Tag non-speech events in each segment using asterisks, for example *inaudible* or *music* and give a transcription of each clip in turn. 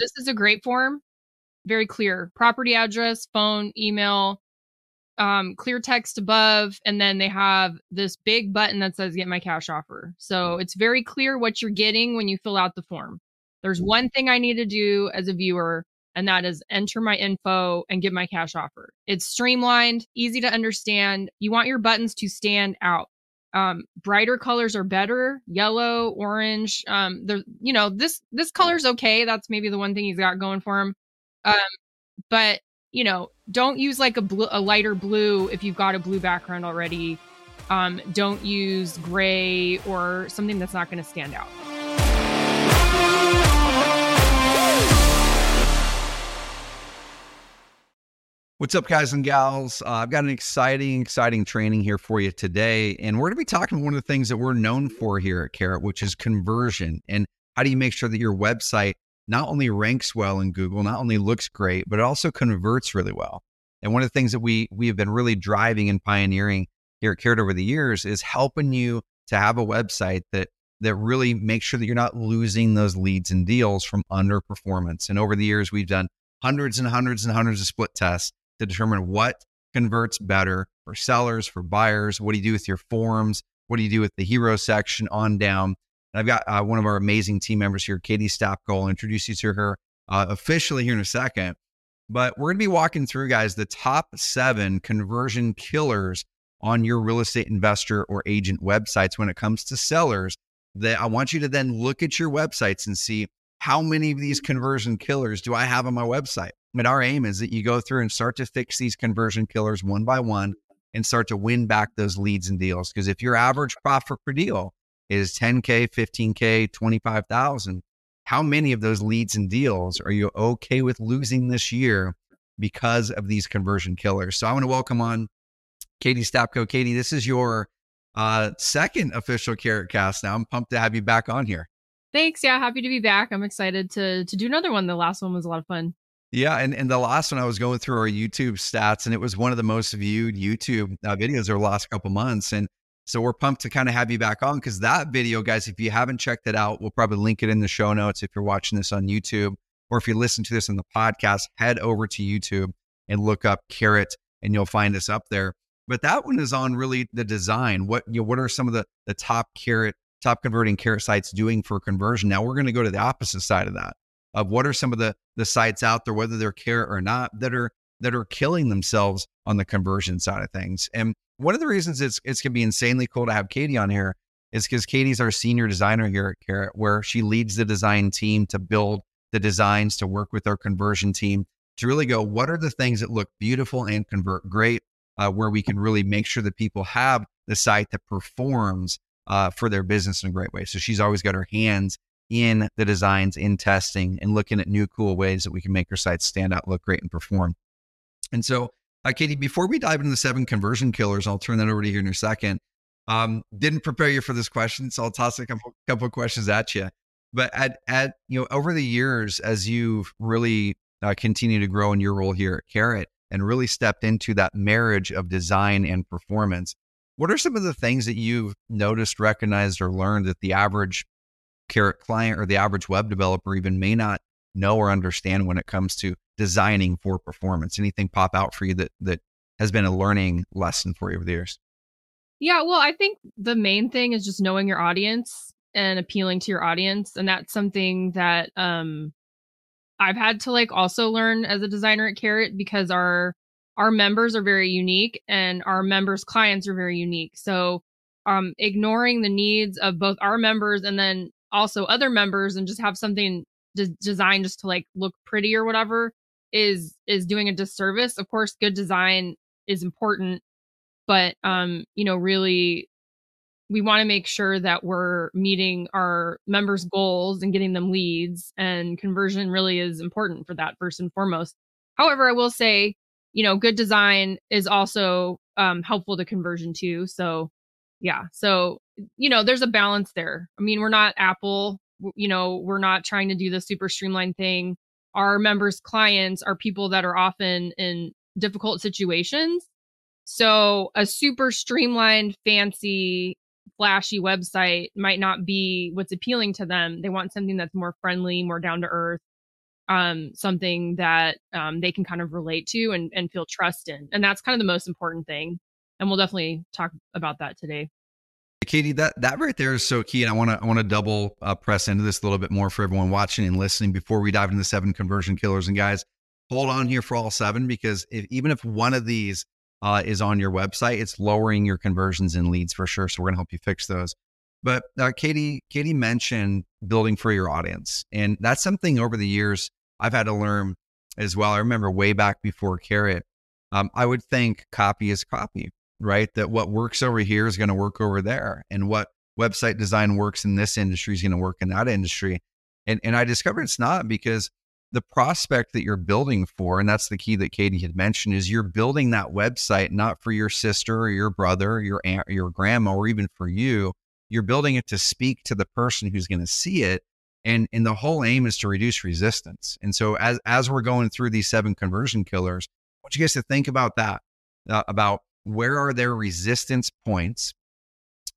this is a great form. Very clear. Property address, phone, email, um, clear text above, and then they have this big button that says get my cash offer. So it's very clear what you're getting when you fill out the form. There's one thing I need to do as a viewer, and that is enter my info and get my cash offer. It's streamlined, easy to understand. You want your buttons to stand out. Um, brighter colors are better, yellow, orange. Um, the you know this this color's okay. That's maybe the one thing he's got going for him. Um, but you know, don't use like a blue, a lighter blue if you've got a blue background already. Um, don't use gray or something that's not going to stand out. What's up, guys and gals? Uh, I've got an exciting, exciting training here for you today. And we're going to be talking about one of the things that we're known for here at Carrot, which is conversion. And how do you make sure that your website not only ranks well in Google, not only looks great, but it also converts really well. And one of the things that we we have been really driving and pioneering here at Carrot over the years is helping you to have a website that that really makes sure that you're not losing those leads and deals from underperformance. And over the years, we've done hundreds and hundreds and hundreds of split tests to determine what converts better for sellers, for buyers. What do you do with your forms? What do you do with the hero section on down? And I've got uh, one of our amazing team members here, Katie Stapko. I'll introduce you to her uh, officially here in a second. But we're going to be walking through, guys, the top seven conversion killers on your real estate investor or agent websites when it comes to sellers. That I want you to then look at your websites and see how many of these conversion killers do I have on my website? But our aim is that you go through and start to fix these conversion killers one by one and start to win back those leads and deals. Because if your average profit per deal is 10K, 15K, 25,000, how many of those leads and deals are you okay with losing this year because of these conversion killers? So I want to welcome on Katie Stapko. Katie, this is your uh, second official Carrot Cast now. I'm pumped to have you back on here. Thanks. Yeah, happy to be back. I'm excited to to do another one. The last one was a lot of fun. Yeah, and, and the last one I was going through our YouTube stats, and it was one of the most viewed YouTube uh, videos over the last couple months. And so we're pumped to kind of have you back on because that video, guys, if you haven't checked it out, we'll probably link it in the show notes if you're watching this on YouTube, or if you listen to this on the podcast, head over to YouTube and look up Carrot, and you'll find us up there. But that one is on really the design. What you know, what are some of the the top Carrot, top converting Carrot sites doing for conversion? Now we're going to go to the opposite side of that of what are some of the the sites out there, whether they're Carrot or not, that are that are killing themselves on the conversion side of things. And one of the reasons it's it's gonna be insanely cool to have Katie on here is because Katie's our senior designer here at Carrot, where she leads the design team to build the designs to work with our conversion team to really go, what are the things that look beautiful and convert great, uh, where we can really make sure that people have the site that performs uh, for their business in a great way. So she's always got her hands in the designs, in testing, and looking at new cool ways that we can make our sites stand out, look great, and perform. And so, uh, Katie, before we dive into the seven conversion killers, I'll turn that over to you in a second. Um, didn't prepare you for this question, so I'll toss a couple, couple questions at you. But at, at you know over the years, as you've really uh, continued to grow in your role here at Carrot and really stepped into that marriage of design and performance, what are some of the things that you've noticed, recognized, or learned that the average Carrot client or the average web developer even may not know or understand when it comes to designing for performance? Anything pop out for you that that has been a learning lesson for you over the years? Yeah, well, I think the main thing is just knowing your audience and appealing to your audience, and that's something that um I've had to like also learn as a designer at Carrot because our our members are very unique and our members clients are very unique. So um ignoring the needs of both our members and then also other members and just have something de- designed just to like look pretty or whatever is is doing a disservice. Of course good design is important but um you know really we want to make sure that we're meeting our members goals and getting them leads and conversion really is important for that first and foremost. However i will say you know good design is also um helpful to conversion too so yeah so you know, there's a balance there. I mean, we're not Apple, you know, we're not trying to do the super streamlined thing. Our members' clients are people that are often in difficult situations. So a super streamlined, fancy, flashy website might not be what's appealing to them. They want something that's more friendly, more down to earth. um, something that um, they can kind of relate to and, and feel trust in. And that's kind of the most important thing. And we'll definitely talk about that today. Katie, that that right there is so key, and I want to I want to double uh, press into this a little bit more for everyone watching and listening before we dive into the seven conversion killers. And guys, hold on here for all seven because if, even if one of these uh, is on your website, it's lowering your conversions and leads for sure. So we're gonna help you fix those. But uh, Katie, Katie mentioned building for your audience, and that's something over the years I've had to learn as well. I remember way back before Carrot, um, I would think copy is copy, right? That what works over here is going to work over there, and what website design works in this industry is going to work in that industry. And and I discovered it's not because the prospect that you're building for, and that's the key that Katie had mentioned, is you're building that website not for your sister or your brother, or your aunt, or your grandma, or even for you. You're building it to speak to the person who's going to see it. And, and the whole aim is to reduce resistance. And so as, as we're going through these seven conversion killers, I want you guys to think about that, uh, about where are their resistance points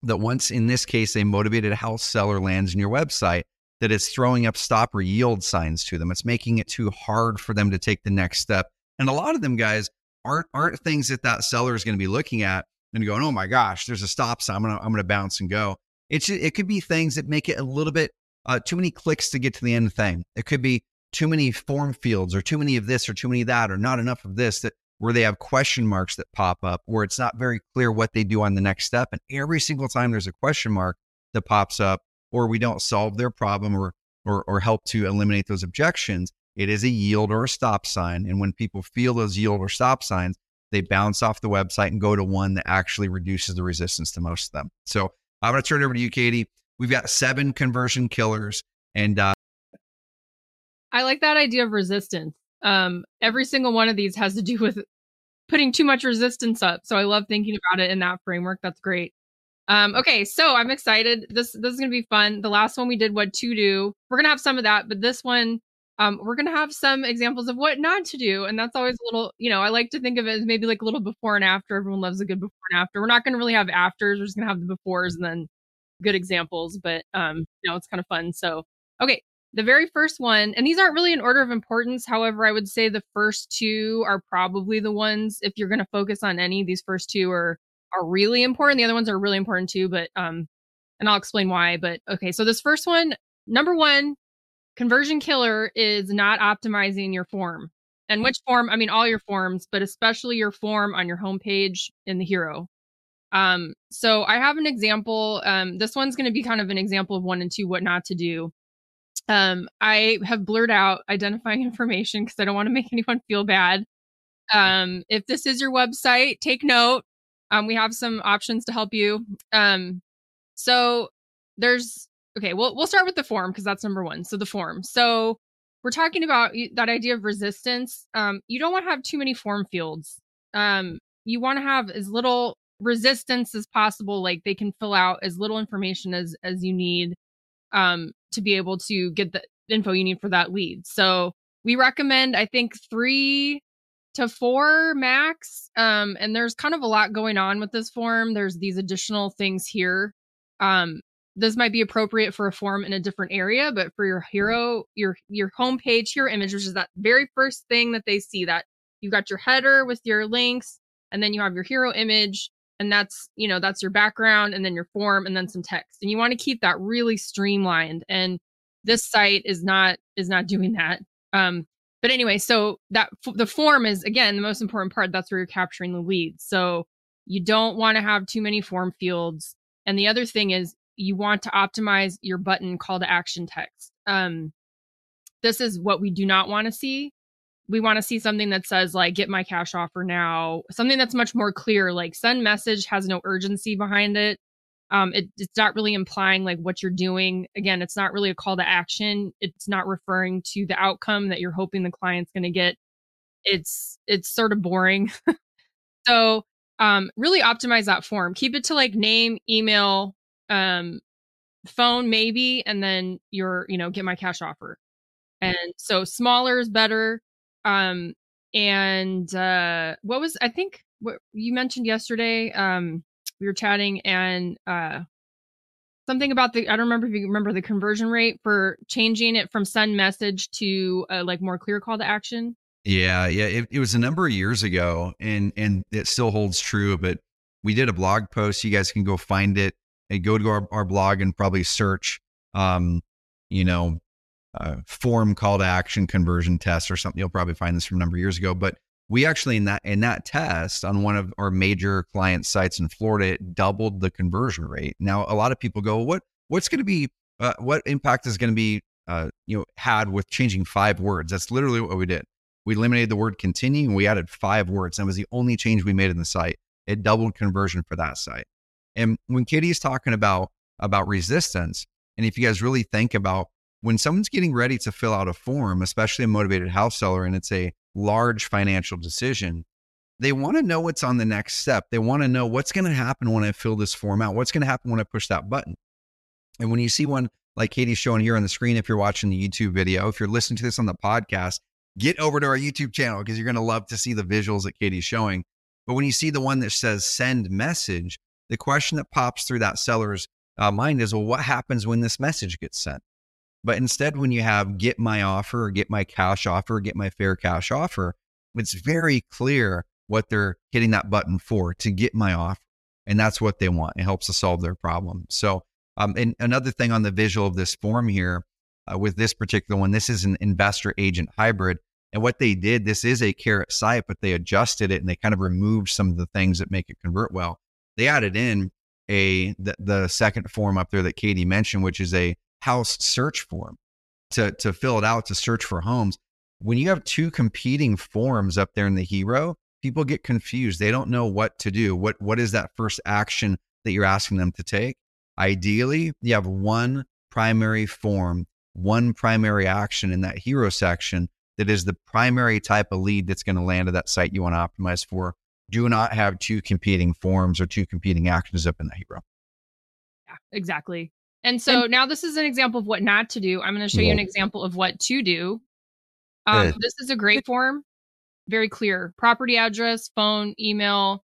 that once in this case, a motivated house seller lands in your website, that it's throwing up stop or yield signs to them. It's making it too hard for them to take the next step. And a lot of them guys aren't aren't things that that seller is going to be looking at and going, "Oh my gosh, there's a stop sign. I'm gonna I'm gonna bounce and go." It's it could be things that make it a little bit uh, too many clicks to get to the end thing. It could be too many form fields or too many of this or too many of that or not enough of this that where they have question marks that pop up where it's not very clear what they do on the next step. And every single time there's a question mark that pops up, or we don't solve their problem or, or, or help to eliminate those objections, it is a yield or a stop sign. And when people feel those yield or stop signs, they bounce off the website and go to one that actually reduces the resistance to most of them. So I'm going to turn it over to you, Katie. We've got seven conversion killers. And uh, I like that idea of resistance. Um, every single one of these has to do with putting too much resistance up. So I love thinking about it in that framework. That's great. Um, okay, so I'm excited. This this is gonna be fun. The last one we did what to do. We're gonna have some of that, but this one, um, we're gonna have some examples of what not to do, and that's always a little. You know, I like to think of it as maybe like a little before and after. Everyone loves a good before and after. We're not gonna really have afters. We're just gonna have the befores and then good examples. But um, you know, it's kind of fun. So okay, the very first one, and these aren't really in order of importance. However, I would say the first two are probably the ones if you're gonna focus on any. These first two are are really important. The other ones are really important too, but um, and I'll explain why. But okay, so this first one, number one, conversion killer is not optimizing your form. And which form? I mean, all your forms, but especially your form on your homepage in the hero. Um, so I have an example. Um, this one's going to be kind of an example of one and two, what not to do. Um, I have blurred out identifying *laughs* information because I don't want to make *laughs* anyone feel bad. Um, if this is your website, take note. Um, we have some options to help you. Um, so there's okay. We'll we'll start with the form because that's number one. So the form. So we're talking about that idea of resistance. Um, you don't want to have too many form fields. Um, you want to have as little resistance as possible. Like they can fill out as little information as as you need um, to be able to get the info you need for that lead. So we recommend, I think, three to four max. Um, and there's kind of a lot going on with this form. There's these additional things here. Um, this might be appropriate for a form in a different area, but for your hero, your your homepage, your image, which is that very first thing that they see, that you've got your header with your links, and then you have your hero image, and that's you know that's your background, and then your form, and then some text, and you want to keep that really streamlined. And this site is not is not *laughs* doing that. Um, but anyway, so that the form is again the most important part. That's where you're capturing the leads. So you don't want to have too many form fields. And the other thing is you want to optimize your button call to action text. Um, this is what we do not want to see. We want to see something that says like get my cash offer now, something that's much more clear, like send message has no urgency behind it. Um, it, it's not really implying like what you're doing. Again it's not really a call to action. It's not referring to the outcome that you're hoping the client's going to get. It's it's sort of boring. *laughs* So um, really optimize that form. Keep it to like name email um, phone maybe and then your you know get my cash offer. And so smaller is better um and uh what was i think what you mentioned yesterday um we were chatting and uh something about the I don't remember if you remember the conversion rate for changing it from send message to a like more clear call to action. Yeah, yeah, it, it was a number of years ago, and and it still holds true. But we did a blog post. You guys can go find it and go to our, our blog and probably search, um, you know, uh, form call to action conversion test or something. You'll probably find this from a number of years ago. But we actually in that in that test on one of our major client sites in Florida, it doubled the conversion rate. Now a lot of people go, what what's going to be uh, what impact is going to be uh, you know had with changing five words? That's literally what we did. We eliminated the word continue and we added five words. That was the only change we made in the site. It doubled conversion for that site. And when Katie's talking about about resistance, and if you guys really think about when someone's getting ready to fill out a form, especially a motivated house seller, and it's a large financial decision, they want to know what's on the next step. They want to know what's going to happen when I fill this form out. What's going to happen when I push that button? And when you see one like Katie's showing here on the screen, if you're watching the YouTube video, if you're listening to this on the podcast, get over to our YouTube channel because you're going to love to see the visuals that Katie's showing. But when you see the one that says send message, the question that pops through that seller's uh, mind is, well, what happens when this message gets sent? But instead, when you have get my offer or get my cash offer, get my fair cash offer, it's very clear what they're hitting that button for to get my offer. And that's what they want. It helps to solve their problem. So, um, and another thing on the visual of this form here uh, with this particular one, this is an investor agent hybrid. And what they did, this is a carrot site, but they adjusted it and they kind of removed some of the things that make it convert well. They added in a the, the second form up there that Katie mentioned, which is a house search form to to fill it out to search for homes. When you have two competing forms up there in the hero, people get confused. They don't know what to do. What what is that first action that you're asking them to take? Ideally, you have one primary form, one primary action in that hero section that is the primary type of lead that's going to land at that site you want to optimize for. Do not have two competing forms or two competing actions up in the hero. Yeah, exactly. And so and, now this is an example of what not to do. I'm going to show you an example of what to do. Um, this is a great form, very clear property address, phone, email,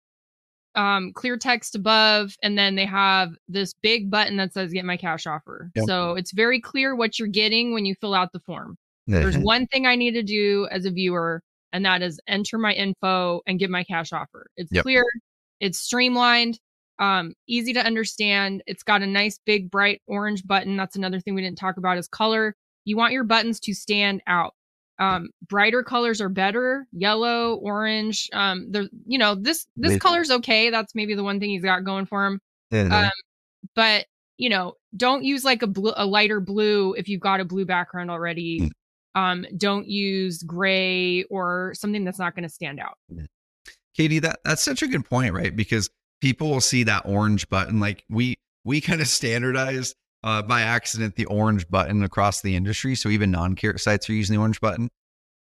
um, clear text above, and then they have this big button that says get my cash offer. Yep. So it's very clear what you're getting when you fill out the form. There's one thing I need to do as a viewer, and that is enter my info and get my cash offer. It's yep. clear, it's streamlined, um, easy to understand. It's got a nice big bright orange button. That's another thing we didn't talk about is color. You want your buttons to stand out. Um, brighter colors are better. Yellow, orange. Um, the you know this this yeah. color's okay. That's maybe the one thing he's got going for him. Yeah, um, but you know, don't use like a blue, a lighter blue if you've got a blue background already. Mm. Um, don't use gray or something that's not going to stand out. Katie, that that's such a good point, right? Because people will see that orange button. Like we we kind of standardized uh, by accident the orange button across the industry. So even non-carrot sites are using the orange button.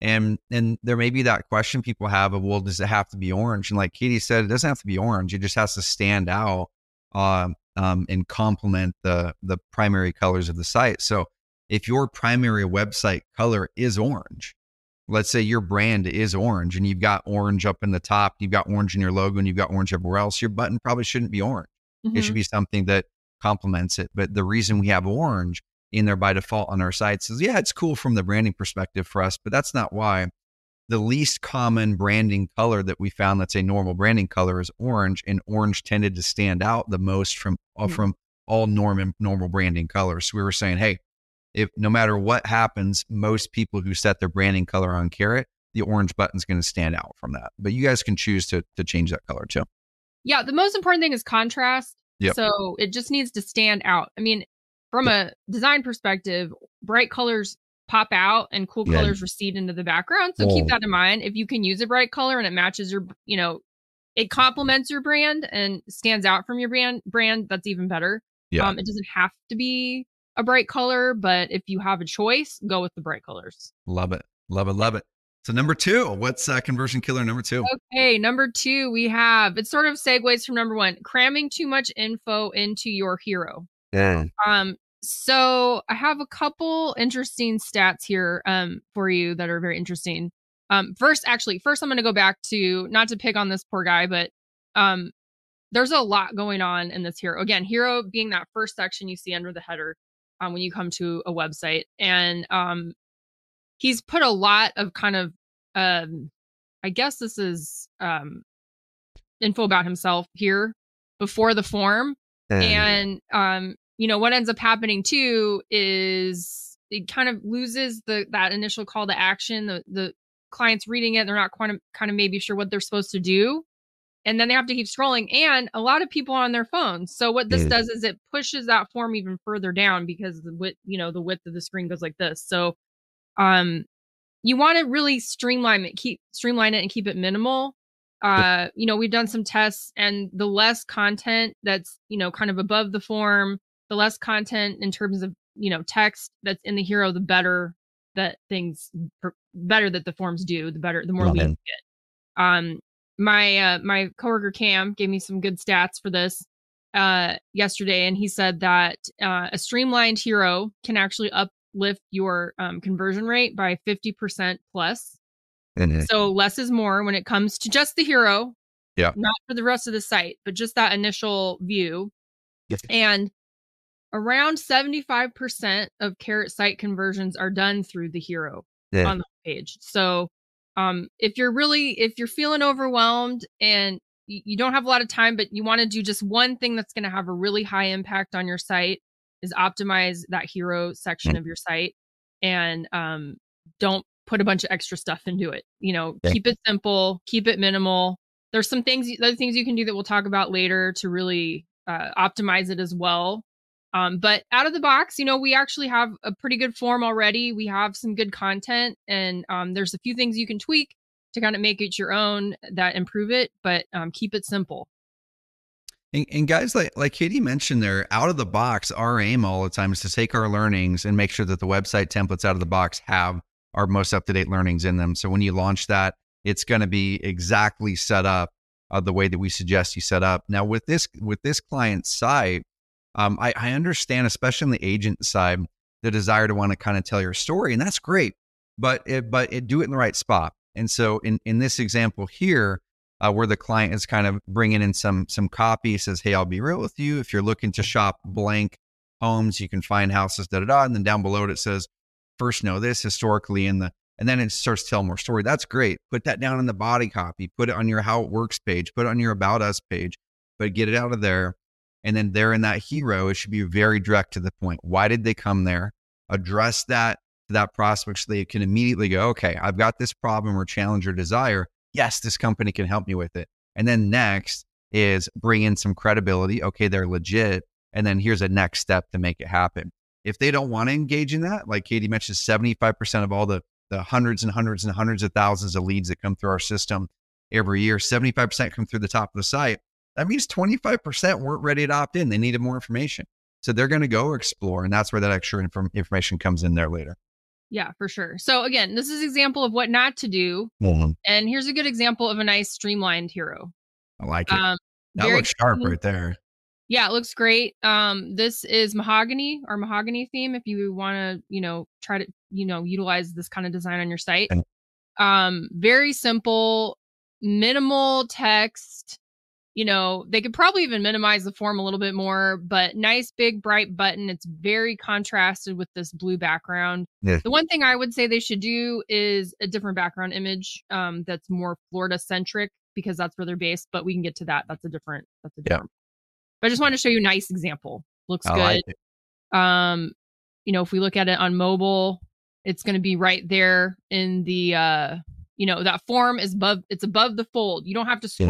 And and there may be that question people have of, well, does it have to be orange? And like Katie said, it doesn't have to be orange. It just has to stand out um, um, and complement the the primary colors of the site. So if your primary website color is orange, let's say your brand is orange and you've got orange up in the top, you've got orange in your logo, and you've got orange everywhere else, your button probably shouldn't be orange. Mm-hmm. It should mm-hmm. be something that complements it. But the reason we have orange in there by default on our sites is yeah, it's cool from the branding perspective for us, but that's not why. The least common branding color that we found that's a normal branding color is orange, and orange tended to stand out the most from mm-hmm. from all normal normal branding colors. So we were saying, hey, if no matter what happens, most people who set their branding color on carrot, the orange button's going to stand out from that. But you guys can choose to to change that color too. Yeah, the most important thing is contrast. Yep. So it just needs to stand out. I mean, from a design perspective, bright colors pop out and cool yeah. colors recede into the background. So keep that in mind. If you can use a bright color and it matches your, you know, it complements your brand and stands out from your brand brand, that's even better. Yeah. Um, it doesn't have to be a bright color, but if you have a choice, go with the bright colors. Love it. Love it. Love it. So number two, what's uh, conversion killer number two? Okay, number two, we have it sort of segues from number one, cramming too much info into your hero. Yeah. Um, so I have a couple interesting stats here um for you that are very interesting. Um, first, actually, first I'm gonna go back to not to pick on this poor guy, but um there's a lot going on in this hero. Again, hero being that first section you see under the header um, when you come to a website, and um, he's put a lot of kind of, um, I guess this is um, info about himself here before the form, and um, you know what ends up happening too is it kind of loses the that initial call to action. The the clients reading it, they're not quite kind of maybe sure what they're supposed to do and then they have to keep scrolling and a lot of people are on their phones. So what this Mm. does is it pushes that form even further down because the width you know the width of the screen goes like this. So um you want to really streamline it keep streamline it and keep it minimal. Uh you know we've done some tests and the less content that's you know kind of above the form the less content in terms of you know text that's in the hero the better that things better that the forms do the better the more Love we it. get. Um my uh my coworker cam gave me some good stats for this uh yesterday and he said that uh, a streamlined hero can actually uplift your um, conversion rate by 50% plus Mhm. so less is more when it comes to just the hero Yeah. not for the rest of the site but just that initial view Yes. and around 75% of carrot site conversions are done through the hero Yeah. on the page. So um if you're really if you're feeling overwhelmed and you don't have a lot of time but you want to do just one thing that's going to have a really high impact on your site is optimize that hero section Mm. of your site and um don't put a bunch of extra stuff into it. You know, Okay. keep it simple, keep it minimal. There's some things other things you can do that we'll talk about later to really uh, optimize it as well. Um, but out of the box, you know, we actually have a pretty good form already. We have some good content, and um, there's a few things you can tweak to kind of make it your own that improve it, but um, keep it simple. And, and guys, like like Katie mentioned, there out of the box, our aim all the time is to take our learnings and make sure that the website templates out of the box have our most up to date learnings in them. So when you launch that, it's going to be exactly set up uh, the way that we suggest you set up. Now with this with this client site, um, I, I understand, especially on the agent side, the desire to want to kind of tell your story, and that's great. But it, but it, do it in the right spot. And so in in this example here, uh, where the client is kind of bringing in some some copy, says, "Hey, I'll be real with you. If you're looking to shop blank homes, you can find houses." Da da da. And then down below it, it says, first know this historically in the." And then it starts to tell more story. That's great. Put that down in the body copy. Put it on your how it works page. Put it on your about us page. But get it out of there. And then there in that hero, it should be very direct to the point. Why did they come there? Address that to that prospect so they can immediately go, okay, I've got this problem or challenge or desire. Yes, this company can help me with it. And then next is bring in some credibility. Okay, they're legit. And then here's a next step to make it happen. If they don't want to engage in that, like Katie mentioned, 75% of all the, the hundreds and hundreds and hundreds of thousands of leads that come through our system every year, 75% come through the top of the site. That means 25% weren't ready to opt in. They needed more information. So they're going to go explore. And that's where that extra inform- information comes in there later. Yeah, for sure. So again, this is example of what not to do, and here's a good example of a nice streamlined hero. I like it. Um, that looks sharp right there. Yeah, it looks great. Um, this is mahogany, or mahogany theme. If you want to, you know, try to, you know, utilize this kind of design on your site. Um, very simple, minimal text. You know, they could probably even minimize the form a little bit more, but nice big bright button. It's very contrasted with this blue background. Yeah. The one thing I would say they should do is a different background image um, that's more Florida centric because that's where they're based. But we can get to that. That's a different. That's a Yeah. different. But I just want to show you a nice example. Looks I good. like. Um, you know, if we look at it on mobile, it's going to be right there in the uh, you know, that form is above. It's above the fold. You don't have to Yeah.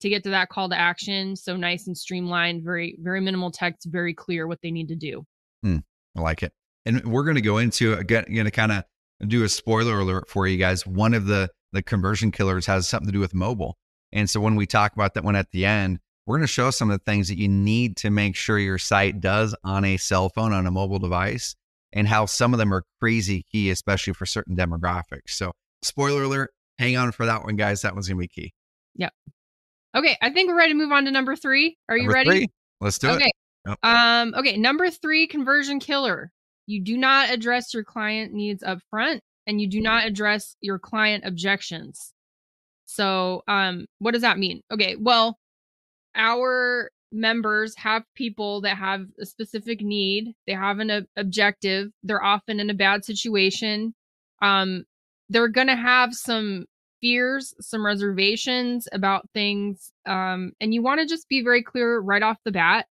To get to that call to action. So nice and streamlined. Very very minimal text. Very clear what they need to do. Hmm, I like it. And we're going to go into again, going to kind of do a spoiler alert for you guys. One of the the conversion killers has something to do with mobile. And so when we talk about that one at the end, we're going to show some of the things that you need to make sure your site does on a cell phone, on a mobile device, and how some of them are crazy key, especially for certain demographics. So, spoiler alert, hang on for that one, guys. That one's going to be key. Okay, I think we're ready to move on to number three. Are you Number ready? three, let's do okay. it. Yep. Um, okay, number three, conversion killer. You do not address your client needs up front and you do not address your client objections. So, um, what does that mean? Okay, well, our members have people that have a specific need, they have an objective, they're often in a bad situation. Um, they're going to have some fears, some reservations about things. Um, and you want to just be very clear right off the bat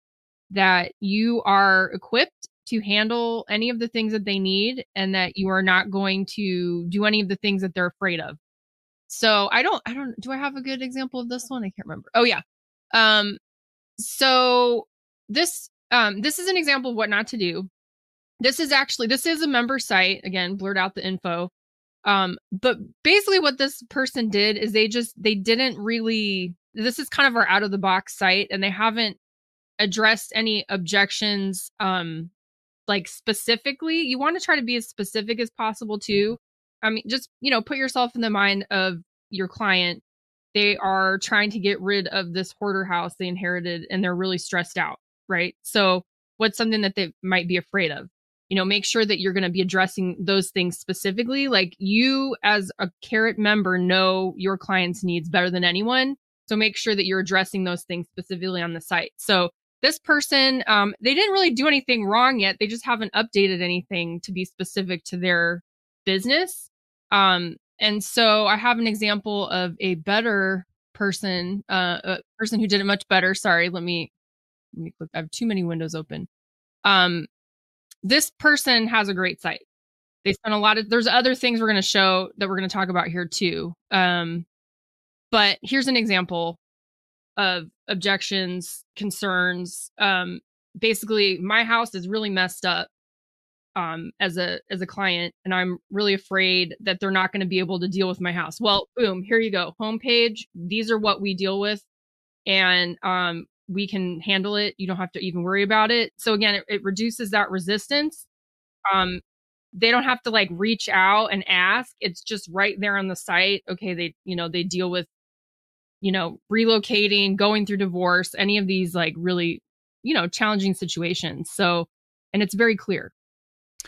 that you are equipped to handle any of the things that they need and that you are not going to do any of the things that they're afraid of. So I don't, I don't, do I have a good example of this one? I can't remember. Oh, yeah. Um, so this, um, this is an example of what not to do. This is actually, this is a member site. Again, blurred out the info. Um, but basically what this person did is they just, they didn't really, this is kind of our out of the box site and they haven't addressed any objections um like specifically. You want to try to be as specific as possible too. I mean just you know put yourself in the mind of your client. They are trying to get rid of this hoarder house they inherited and they're really stressed out right? So what's something that they might be afraid of you know make sure that you're going to be addressing those things specifically like you as a carrot member know your client's needs better than anyone so make sure that you're addressing those things specifically on the site. So this person um, they didn't really do anything wrong yet they just haven't updated anything to be specific to their business um, and so i have an example of a better person uh, a person who did it much better sorry let me let me click i have too many windows open um, this person has a great site they spent a lot of there's other things we're going to show that we're going to talk about here too um, but here's an example of objections, concerns. Um, basically, my house is really messed up um, as a as a client, and I'm really afraid that they're not going to be able to deal with my house. Well, boom, here you go, homepage. These are what we deal with, and um, we can handle it. You don't have to even worry about it. So again, it, it reduces that resistance. Um, they don't have to like reach out and ask. It's just right there on the site. Okay, they you know they deal with you know, relocating, going through divorce, any of these like really, you know, challenging situations. So, and it's very clear.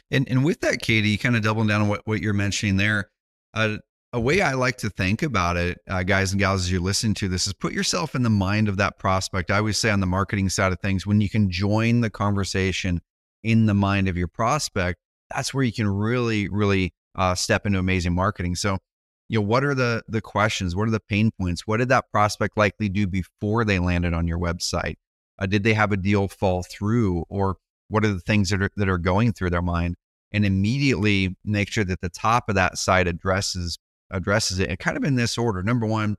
And and with that, Katie, kind of doubling down on what, what you're mentioning there, uh, a way I like to think about it, uh, guys and gals, as you're listening to this, is put yourself in the mind of that prospect. I always say on the marketing side of things, when you can join the conversation in the mind of your prospect, that's where you can really, really uh, step into amazing marketing. So you know what are the the questions? What are the pain points? What did that prospect likely do before they landed on your website? Uh, did they have a deal fall through? Or what are the things that are that are going through their mind? And immediately make sure that the top of that site addresses addresses it and kind of in this order number one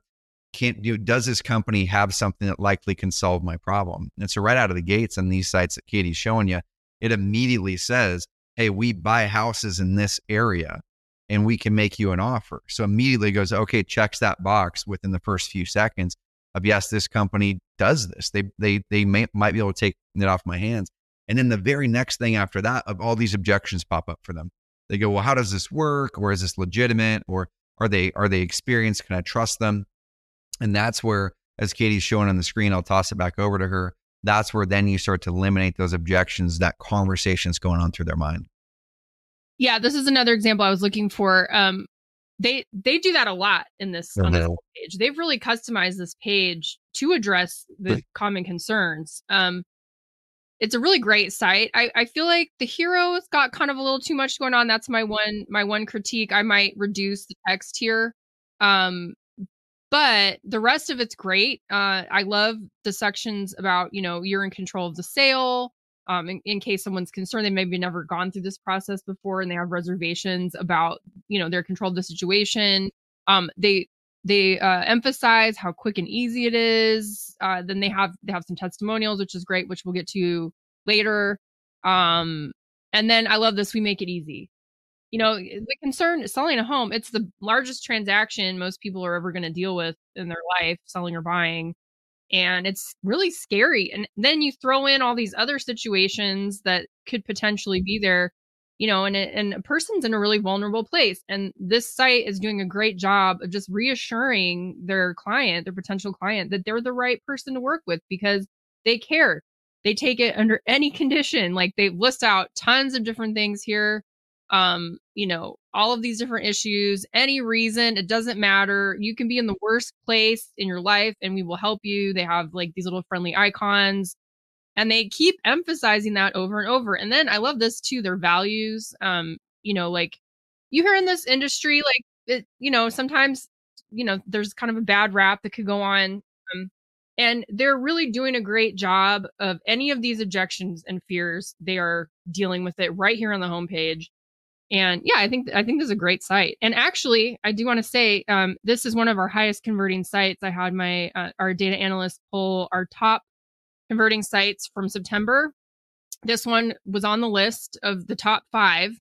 can't do does this company have something that likely can solve my problem and so right out of the gates on these sites that katie's showing you it immediately says hey we buy houses in this area and we can make you an offer. So immediately goes, okay, checks that box within the first few seconds of yes, this company does this. They they they may, might be able to take it off my hands. And then the very next thing after that, of all these objections pop up for them. They go, well, how does this work? Or is this legitimate? Or are they are they experienced? Can I trust them? And that's where, as Katie's showing on the screen, I'll toss it back over to her. That's where then you start to eliminate those objections, that conversation's going on through their mind. Yeah, this is another example I was looking for. Um, they they do that a lot in this on this page. They've really customized this page to address the common concerns. Um, it's a really great site. I, I feel like the hero's got kind of a little too much going on. That's my one my one critique. I might reduce the text here. Um, but the rest of it's great. Uh, I love the sections about you know you're in control of the sale um, in, in, case someone's concerned they maybe never gone through this process before and they have reservations about you know their control of the situation um, they they uh, emphasize how quick and easy it is uh, then they have they have some testimonials which is great which we'll get to later. Um, and then i love this we make it easy. You know the concern selling a home it's the largest transaction most people are ever going to deal with in their life selling or buying. And it's really scary and then you throw in all these other situations that could potentially be there you know and, and a person's in a really vulnerable place and this site is doing a great job of just reassuring their client their potential client that they're the right person to work with because they care they take it under any *laughs* condition like they list out tons of different things here um, you know, all of these different issues, any reason, it doesn't matter. You can be in the worst place in your life and we will help you. They have like these little friendly icons and they keep emphasizing that over and over. And then I love this too, their values. Um, you know, like you hear in this industry, like it, you know, sometimes, you know, there's kind of a bad rap that could go on. Um, and they're really doing a great job of any of these objections and fears. They are dealing with it right here on the homepage. And yeah, I think I think this is a great site. And actually, I do want to say um, this is one of our highest converting sites. I had my uh, our data analyst pull our top converting sites from September. This one was on the list of the top five,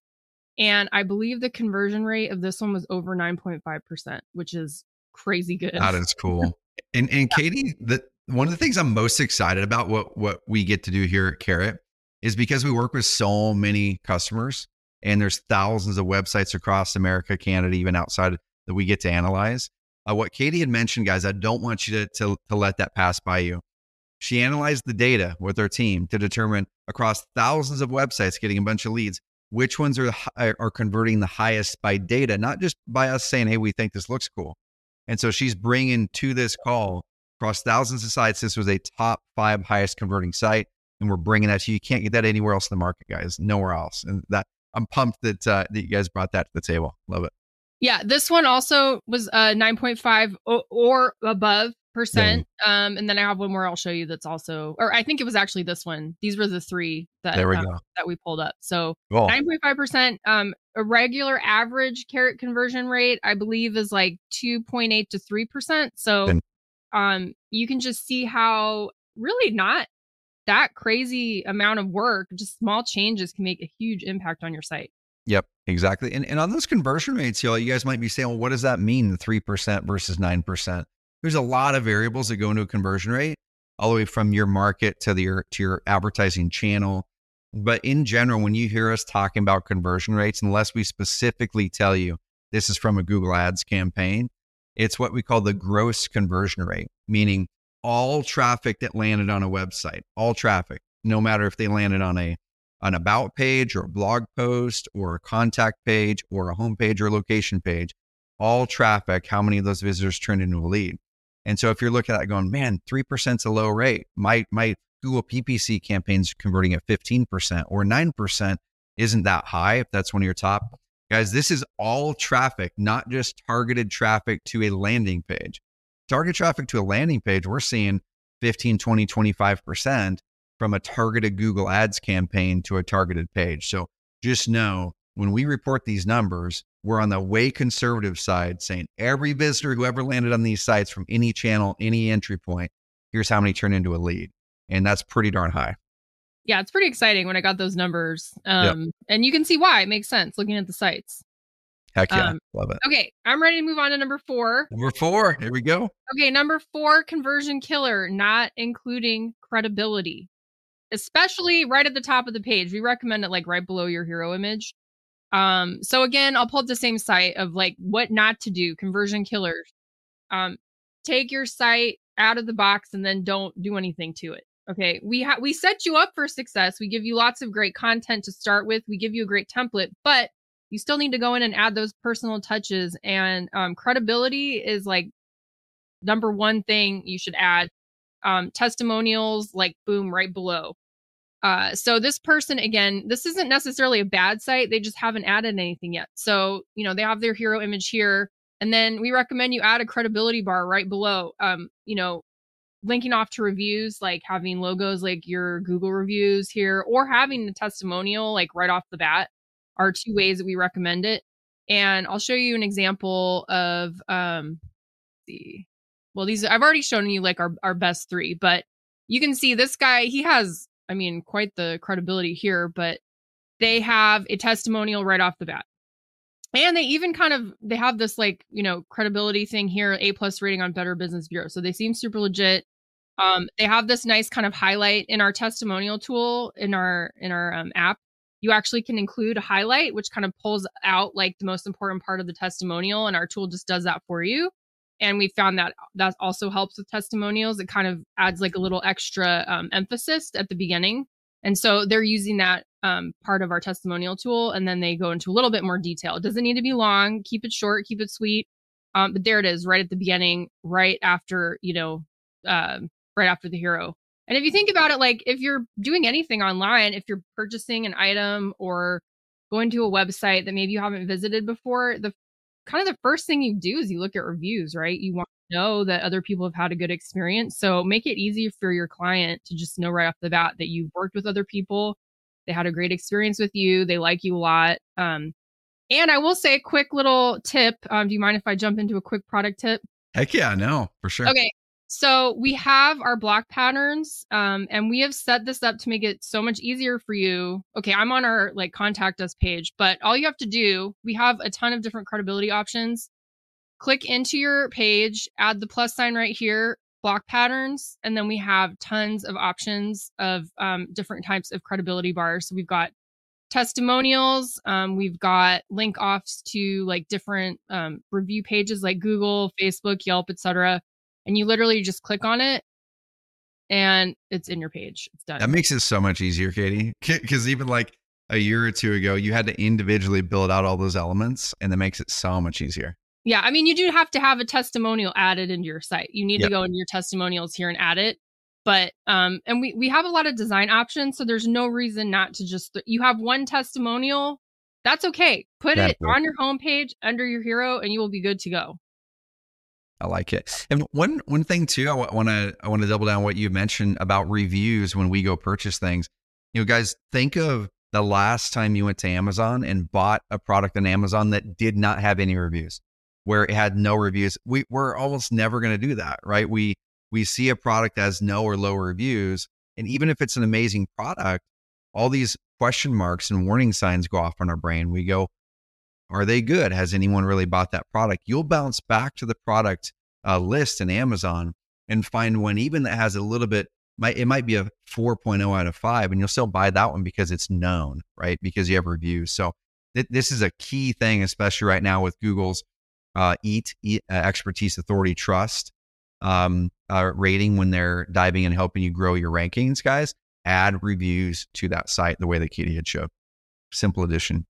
and I believe the conversion rate of this one was over nine point five percent, which is crazy good. That is cool. *laughs* and and yeah. Katie, the one of the things I'm most excited about what what we get to do here at Carrot is because we work with so many customers and there's thousands of websites across America, Canada, even outside that we get to analyze. Uh, what Katie had mentioned, guys, I don't want you to, to, to let that pass by you. She analyzed the data with her team to determine across thousands of websites, getting a bunch of leads, which ones are are converting the highest by data, not just by us saying, "Hey, we think this looks cool." And so she's bringing to this call across thousands of sites. This was a top five highest converting site, and we're bringing that to you. You can't get that anywhere else in the market, guys. Nowhere else. And that I'm pumped that uh, that you guys brought that to the table. Love it. Yeah, this one also was uh 9.5 or, or above percent. Um, and then I have one more I'll show you that's also, or I think it was actually this one. These were the three that there we um, go. that we pulled up. So 9.5 percent. Um, a regular average carrot conversion rate, I believe, is like 2.8 to three percent. So, and, um, you can just see how really not that crazy amount of work, just small changes can make a huge impact on your site. Yep, exactly. And, and on those conversion rates, y'all, you guys might be saying, well, what does that mean, 3% versus 9%? There's a lot of variables that go into a conversion rate, all the way from your market to, the, your, to your advertising channel. But in general, when you hear us talking about conversion rates, unless we specifically tell you this is from a Google Ads campaign, it's what we call the gross conversion rate, meaning all traffic that landed on a website, all traffic, no matter if they landed on a an about page or a blog post or a contact page or a homepage or location page, all traffic, how many of those visitors turned into a lead? And so if you're looking at that going, man, 3% is a low rate. My, my Google PPC campaigns converting at 15% or 9% isn't that high if that's one of your top. Guys, this is all traffic, not just targeted traffic to a landing page target traffic to a landing page, we're seeing 15, 20, 25% from a targeted Google Ads campaign to a targeted page. So just know when we report these numbers, we're on the way conservative side saying every visitor who ever landed on these sites from any channel, any entry point, here's how many turn into a lead. And that's pretty darn high. Yeah, it's pretty exciting when I got those numbers. Um, yep. And you can see why it makes sense looking at the sites. Heck yeah. Um, Love it. Okay. I'm ready to move on to number four. Number four. Here we go. Okay. Number four conversion killer, not including credibility, especially right at the top of the page. We recommend it like right below your hero image. Um, so again, I'll pull up the same site of like what not to do, conversion killers. Um, take your site out of the box and then don't do anything to it. Okay. We have we set you up for success. We give you lots of great content to start with. We give you a great template, but you still need to go in and add those personal touches and um, credibility is like number one thing you should add um, testimonials like boom right below uh, so this person again this isn't necessarily a bad site they just haven't added anything yet so you know they have their hero image here and then we recommend you add a credibility bar right below um, you know linking off to reviews like having logos like your google reviews here or having the testimonial like right off the bat are two ways that we recommend it. And I'll show you an example of um the well these I've already shown you like our, our best three, but you can see this guy, he has, I mean, quite the credibility here, but they have a testimonial right off the bat. And they even kind of they have this like, you know, credibility thing here, A plus rating on Better Business Bureau. So they seem super legit. Um, they have this nice kind of highlight in our testimonial tool in our in our um, app you actually can include a highlight, which kind of pulls out like the most important part of the testimonial. And our tool just does that for you. And we found that that also helps with testimonials. It kind of adds like a little extra um, emphasis at the beginning And so they're using that um, part of our testimonial tool, and then they go into a little bit more detail. It doesn't need to be long. Keep it short. Keep it sweet. Um, but there it is, right at the beginning, right after you know, uh, right after the hero. And if you think about it, like if you're doing anything online, if you're purchasing an item or going to a website that maybe you haven't visited before, the kind of the first thing you do is you look at reviews, right? You want to know that other people have had a good experience. So make it easy for your client to just know right off the bat that you've worked with other people. They had a great experience with you. They like you a lot. Um, and I will say a quick little tip. Um, do you mind if I jump into a quick product tip? Heck yeah, no, for sure. Okay. So we have our block patterns, um, and we have set this up to make it so much easier for you. Okay, I'm on our like contact us page, but all you have to do, we have a ton of different credibility options. Click into your page, add the plus sign right here, block patterns, and then we have tons of options of um, different types of credibility bars. So we've got testimonials, um, we've got link offs to like different um, review pages like Google, Facebook, Yelp, etc and you literally just click on it and it's in your page. It's done. That makes it so much easier, Katie. *laughs* Because even like a year or two ago, you had to individually build out all those elements, and that makes it so much easier. Yeah, I mean, you do have to have a testimonial added into your site. You need yep. to go into your testimonials here and add it. But um, and we we have a lot of design options, so there's no reason not to just. Th- you have one testimonial, that's okay. Put it on your homepage under your hero, and you will be good to go. I like it. And one one thing too, I want to I want to double down what you mentioned about reviews when we go purchase things. You know, guys, think of the last time you went to Amazon and bought a product on Amazon that did not have any reviews, where it had no reviews. We we're almost never going to do that, right? We we see a product as no or low reviews, and even if it's an amazing product, all these question marks and warning signs go off on our brain. We go, are they good? Has anyone really bought that product? You'll bounce back to the product uh, list in Amazon and find one even that has a little bit. Might, it might be a 4.0 out of five, and you'll still buy that one because it's known, right? Because you have reviews. So th- this is a key thing, especially right now with Google's uh, EAT, uh, expertise, authority, trust um, uh, rating when they're diving and helping you grow your rankings, guys. Add reviews to that site the way that Katie had showed. Simple addition.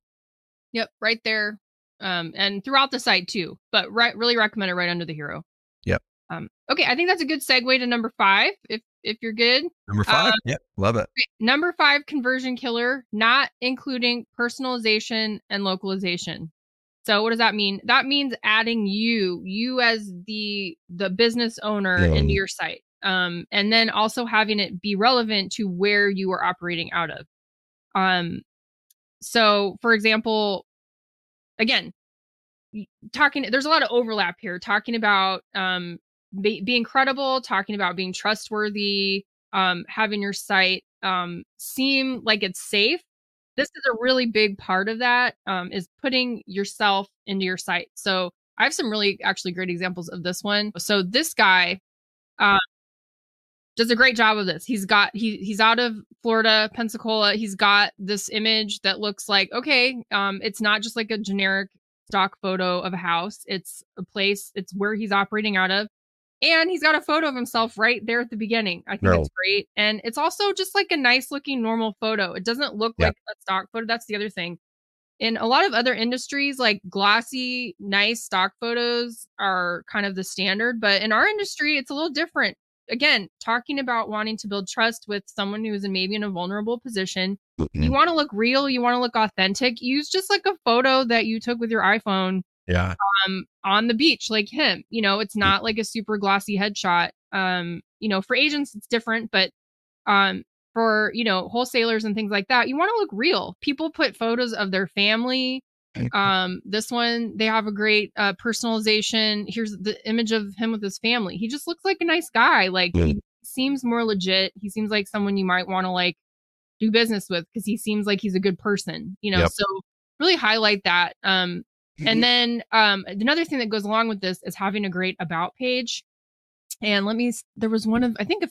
Yep, right there. Um, and throughout the site too, but right, really recommend it right under the hero. Yep. Um, okay, I think that's a good segue to number five. If if you're good. Number five. Uh, yep, love it. Number five, conversion killer, not including personalization and localization. So what does that mean? That means adding you, you as the the business owner yeah. into your site. Um, and then also having it be relevant to where you are operating out of. Um, so for example, again, talking there's a lot of overlap here talking about um be, being credible talking about being trustworthy um having your site um seem like it's safe. This is a really big part of that um is putting yourself into your site. So i have some really actually great examples of this one. So this guy um does a great job of this. He's got he he's out of Florida, Pensacola. He's got this image that looks like okay, um, it's not just like a generic stock photo of a house. It's a place. It's where he's operating out of, and he's got a photo of himself right there at the beginning. I think no. it's great, and it's also just like a nice looking normal photo. It doesn't look yeah. like a stock photo. That's the other thing. In a lot of other industries, like glossy, nice stock photos are kind of the standard, but in our industry, it's a little different again, talking about wanting to build trust with someone who is maybe in a vulnerable position. Mm-hmm. You want to look real, you want to look authentic. Use just like a photo that you took with your iPhone. Yeah. Um, on the beach, like him. You know, it's not like a super glossy headshot. Um, you know, for agents it's different, but um for you know wholesalers and things like that you want to look real people put photos of their family um, this one they have a great uh, personalization. Here's the image of him with his family. He just looks like a nice guy. Like mm. he seems more legit. He seems like someone you might want to like do business with because he seems like he's a good person. You know, yep. so really highlight that. Um, and then um, another thing that goes along with this is having a great about page. And let me. There was one of I think if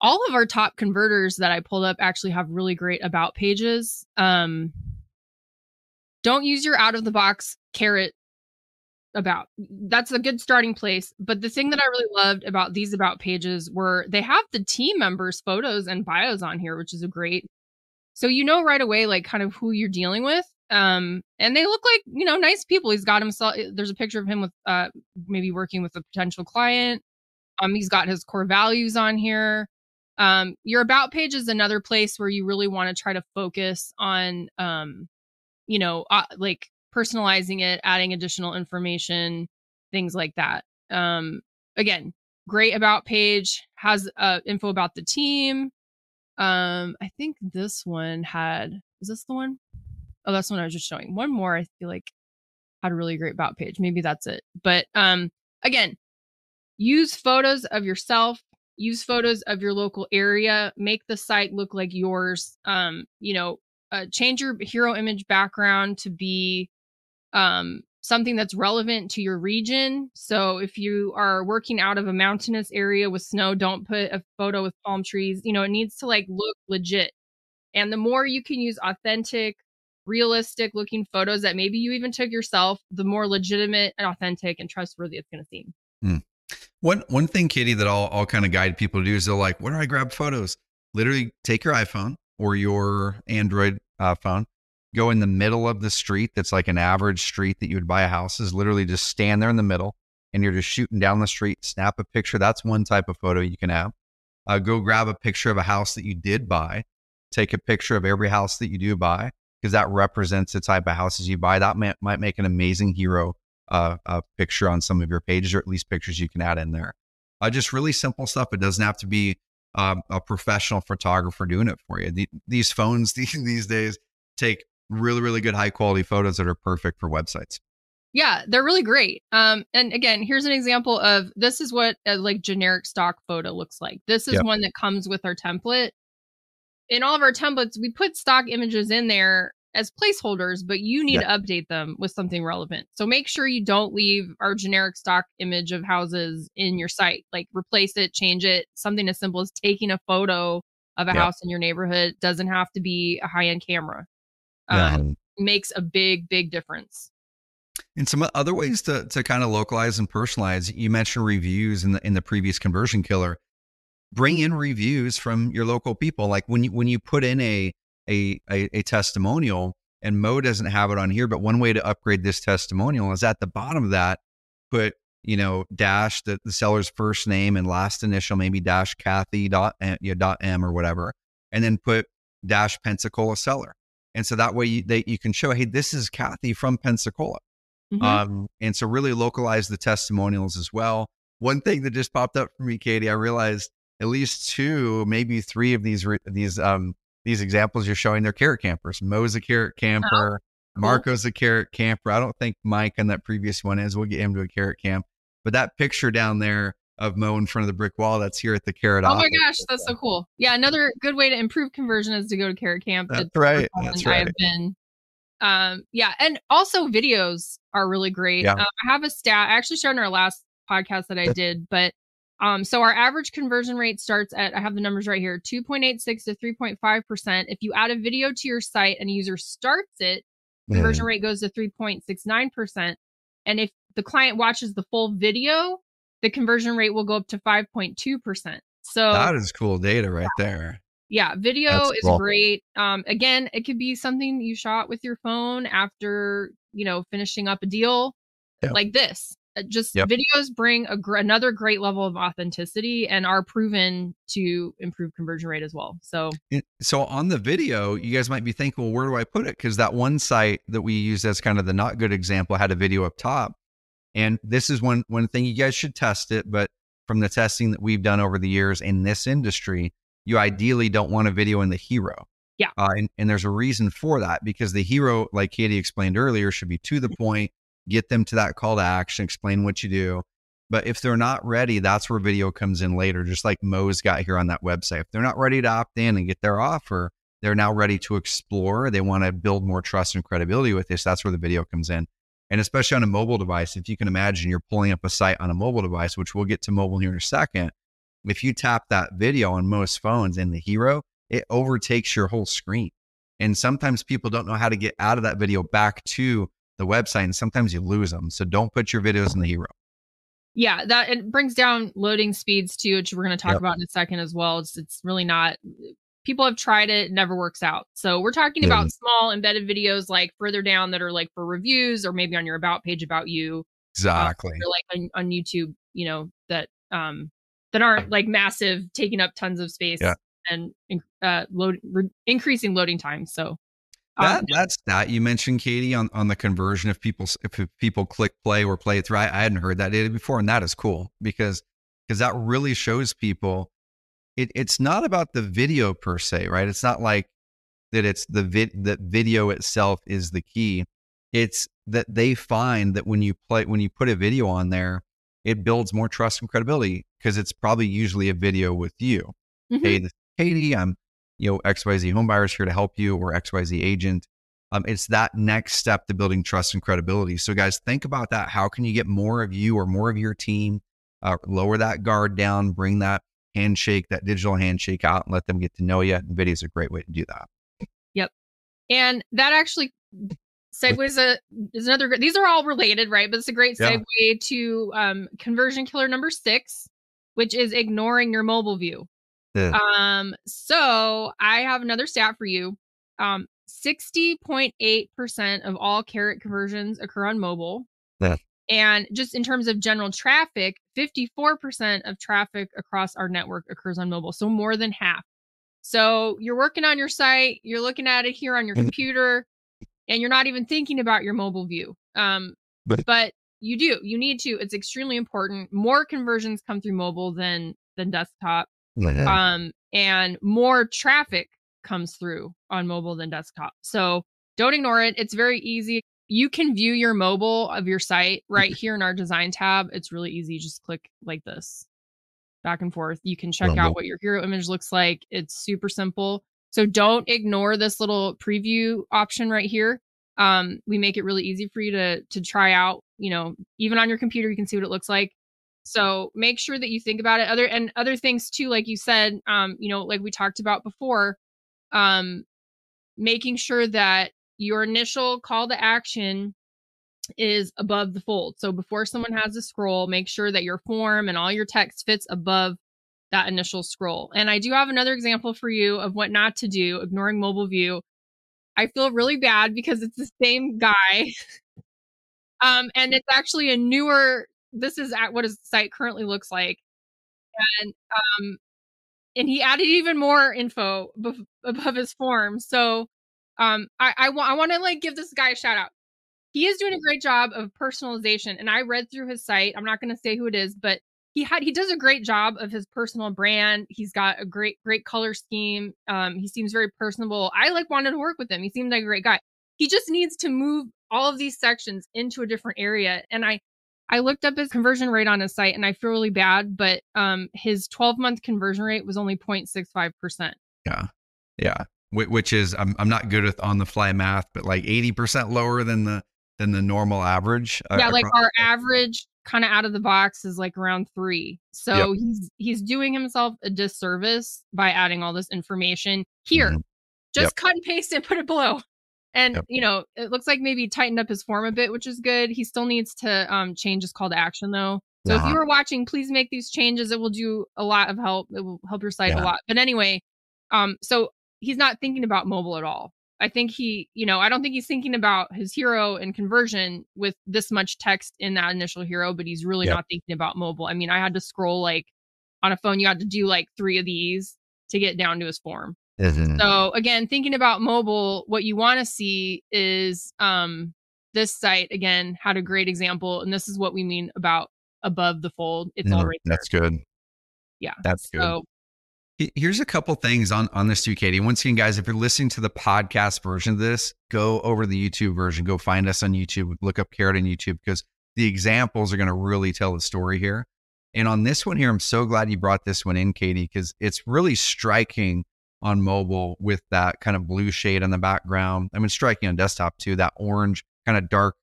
all of our top converters that I pulled up actually have really great about pages. Um, don't use your out of the box carrot about. That's a good starting place. But the thing that I really loved about these about pages were they have the team members' photos and bios on here, which is a great So you know right away, like kind of who you're dealing with. Um, and they look like, you know, nice people. He's got himself, eh, there's a picture of him with, uh, maybe working with a potential client. Um, he's got his core values on here. Um, your about page is another place where you really want to try to focus on, um, you know, uh, like personalizing it, adding additional information, things like that. Um, again, great about page has uh, info about the team. Um, I think this one had is this the one? Oh, that's the one I was just showing. One more, I feel like had a really great about page. Maybe that's it. But um, again, use photos of yourself. Use photos of your local area. Make the site look like yours. Um, you know, uh, change your hero image background to be um something that's relevant to your region. So if you are working out of a mountainous area with snow, don't put a photo with palm trees. You know, it needs to like look legit. And the more you can use authentic, realistic looking photos that maybe you even took yourself, the more legitimate and authentic and trustworthy it's going to seem. Hmm. One one thing, Katie, that I'll I'll kind of guide people to do is they're like, where do I grab photos? Literally, take your iPhone or your Android uh, phone, go in the middle of the street that's like an average street that you would buy a house is literally just stand there in the middle and you're just shooting down the street, snap a picture. That's one type of photo you can have. Uh, go grab a picture of a house that you did buy. Take a picture of every house that you do buy because that represents the type of houses you buy. That might, might make an amazing hero uh, uh, picture on some of your pages, or at least pictures you can add in there. Uh, just really simple stuff. It doesn't have to be um, a professional photographer doing it for you. The, these phones *laughs* these these days take really, really good high quality photos that are perfect for websites. Yeah, they're really great. Um, and again, here's an example of this is what a like generic stock photo looks like. This is yep. one that comes with our template. In all of our templates, we put stock images in there as placeholders, but you need yep. to update them with something relevant. So make sure you don't leave our generic stock image of houses in your site. Like replace it, change it. Something as simple as taking a photo of a yep. house in your neighborhood doesn't have to be a high end camera um, makes a big, big difference. And some other ways to to kind of localize and personalize. You mentioned reviews in the in the previous conversion killer. Bring in reviews from your local people. Like when you when you put in a a, a, a testimonial, and Mo doesn't have it on here, but one way to upgrade this testimonial is at the bottom of that, put you know dash the, the seller's first name and last initial, maybe dash Kathy dot eh, you know, dot m or whatever, and then put dash Pensacola seller and so that way you, they, you can show, hey, this is Kathy from Pensacola. Mm-hmm. Um, and so really localize the testimonials as well. One thing that just popped up for me, Katie, I realized at least two, maybe three of these these um these examples you're showing they're carrot campers. Mo's a carrot camper, oh, Marco's a carrot camper. I don't think Mike on that previous one is. We'll get him to a carrot camp. But that picture down there of Mo in front of the brick wall that's here at the Carrot Oh my gosh, that's so cool. Yeah, another good way to improve conversion is to go to Carrot Camp. That's right. That's right. I have been. Um, yeah, and also videos are really great. Yeah. Uh, I have a stat. I actually shared in our last podcast that I did, but um, so our average conversion rate starts at I have the numbers right here, 2.86 to 3.5 percent. If you add a video to your site and a user starts it, conversion rate goes to 3.69 percent. And if the client watches the full video, the conversion rate will go up to 5.2%. So that is cool data right there. Yeah, video That's is cool. great. Um, again, it could be something you shot with your phone after, you know, finishing up a deal yep. like this. Uh, just yep. videos bring a gr- another great level of authenticity and are proven to improve conversion rate as well. So, so on the video, you guys might be thinking, well, where do I put it? Because that one site that we used as kind of the not good example had a video up top. And this is one one thing you guys should test it, but from the testing that we've done over the years in this industry, you ideally don't want a video in the hero. Yeah. Uh, and, and there's a reason for that because the hero, like Katie explained earlier, should be to the point, get them to that call to action, explain what you do. But if they're not ready, that's where video comes in later, just like Mo's got here on that website. If they're not ready to opt in and get their offer, they're now ready to explore. They want to build more trust and credibility with this. That's where the video comes in. And especially on a mobile device, if you can imagine you're pulling up a site on a mobile device, which we'll get to mobile here in a second. If you tap that video on most phones in the hero, it overtakes your whole screen. And sometimes people don't know how to get out of that video back to the website. And sometimes you lose them. So don't put your videos in the hero. Yeah, that it brings down loading speeds too, which we're going to talk yep. about in a second as well. It's it's really not people have tried it, it never works out. So we're talking Yeah. about small embedded videos like further down that are like for reviews or maybe on your about page about you Exactly. or like on, on YouTube, you know, that um that aren't like massive, taking up tons of space Yeah. and uh load re- increasing loading time. So um, That that stat you mentioned, Katie, on, on the conversion if people if people click play or play it through. I, I hadn't heard that data before, and that is cool because because that really shows people it, it's not about the video per se, right? It's not like that it's the vid that video itself is the key. It's that they find that when you play when you put a video on there, it builds more trust and credibility because it's probably usually a video with you mhm. hey, Katie, I'm, you know, XYZ homebuyers here to help you or XYZ agent. Um, it's that next step to building trust and credibility. So, guys, think about that. How can you get more of you or more of your team? Uh, lower that guard down, bring that handshake, that digital handshake out, and let them get to know you. And video is a great way to do that. Yep, and that actually segues a is another. These are all related, right? But it's a great Yeah. segue to um, conversion killer number six, which is ignoring your mobile view. Yeah. Um, so I have another stat for you. Um, sixty point eight percent of all carrot conversions occur on mobile. Yeah. And just in terms of general traffic, 54% of traffic across our network occurs on mobile. So more than half. So you're working on your site, you're looking at it here on your Mhm. computer, and you're not even thinking about your mobile view. Um, But- but you do. You need to. It's extremely important. More conversions come through mobile than than desktop. Um, and more traffic comes through on mobile than desktop. So don't ignore it. It's very easy. You can view your mobile of your site right here in our design tab. It's really easy. You Just click like this back and forth. You can check Rumble. out what your hero image looks like. It's super simple. So don't ignore this little preview option right here. Um, we make it really easy for you to to try out. You know, even on your computer, you can see what it looks like. So make sure that you think about it. Other and other things too, like you said, um, you know, like we talked about before, um, making sure that your initial call to action is above the fold. So before someone has a scroll, make sure that your form and all your text fits above that initial scroll. And I do have another example for you of what not to do, ignoring mobile view. I feel really bad because it's the same guy. *laughs* um, and it's actually a newer, this is at what his site currently looks like. And um, and he added even more info above his form. So um, I I, wa- I want to like give this guy a shout out. He is doing a great job of personalization, and I read through his site. I'm not going to say who it is, but he had he does a great job of his personal brand. He's got a great great color scheme. Um, he seems very personable. I like wanted to work with him. He seemed like a great guy. He just needs to move all of these sections into a different area, and I I looked up his conversion rate on his site and I feel really bad, but um his 12 month conversion rate was only 0.65%. Yeah. Yeah. Wh- Which is I'm I'm not good with on the fly math, but like 80% lower than the than the normal average. uh, yeah, like across- our average kind of out of the box is like around 3. So he's he's doing himself a disservice by adding all this information here. Mhm. Just Yep. cut and paste and put it below. And Yep. you know, it looks like maybe he tightened up his form a bit, which is good. He still needs to um change his call to action though. So if Uh-huh. you were watching, please make these changes. It will do a lot of help. It will help your site Yeah. a lot. But anyway, um, so he's not thinking about mobile at all. I think he, you know, I don't think he's thinking about his hero and conversion with this much text in that initial hero, but he's really Yep. not thinking about mobile. I mean, I had to scroll like on a phone, you had to do like three of these to get down to his form. Mhm. So again, thinking about mobile, what you want to see is um this site again had a great example, and this is what we mean about above the fold. It's all No, right there. That's good. Yeah. That's good. So He- Here's a couple things on on this too, Katie. Once again, guys, if you're listening to the podcast version of this, go over the YouTube version. Go find us on YouTube. Look up Carrot on YouTube because the examples are going to really tell the story here. And on this one here, I'm so glad you brought this one in, Katie, because it's really striking on mobile with that kind of blue shade on the background. I mean, striking on desktop too. That orange, kind of dark,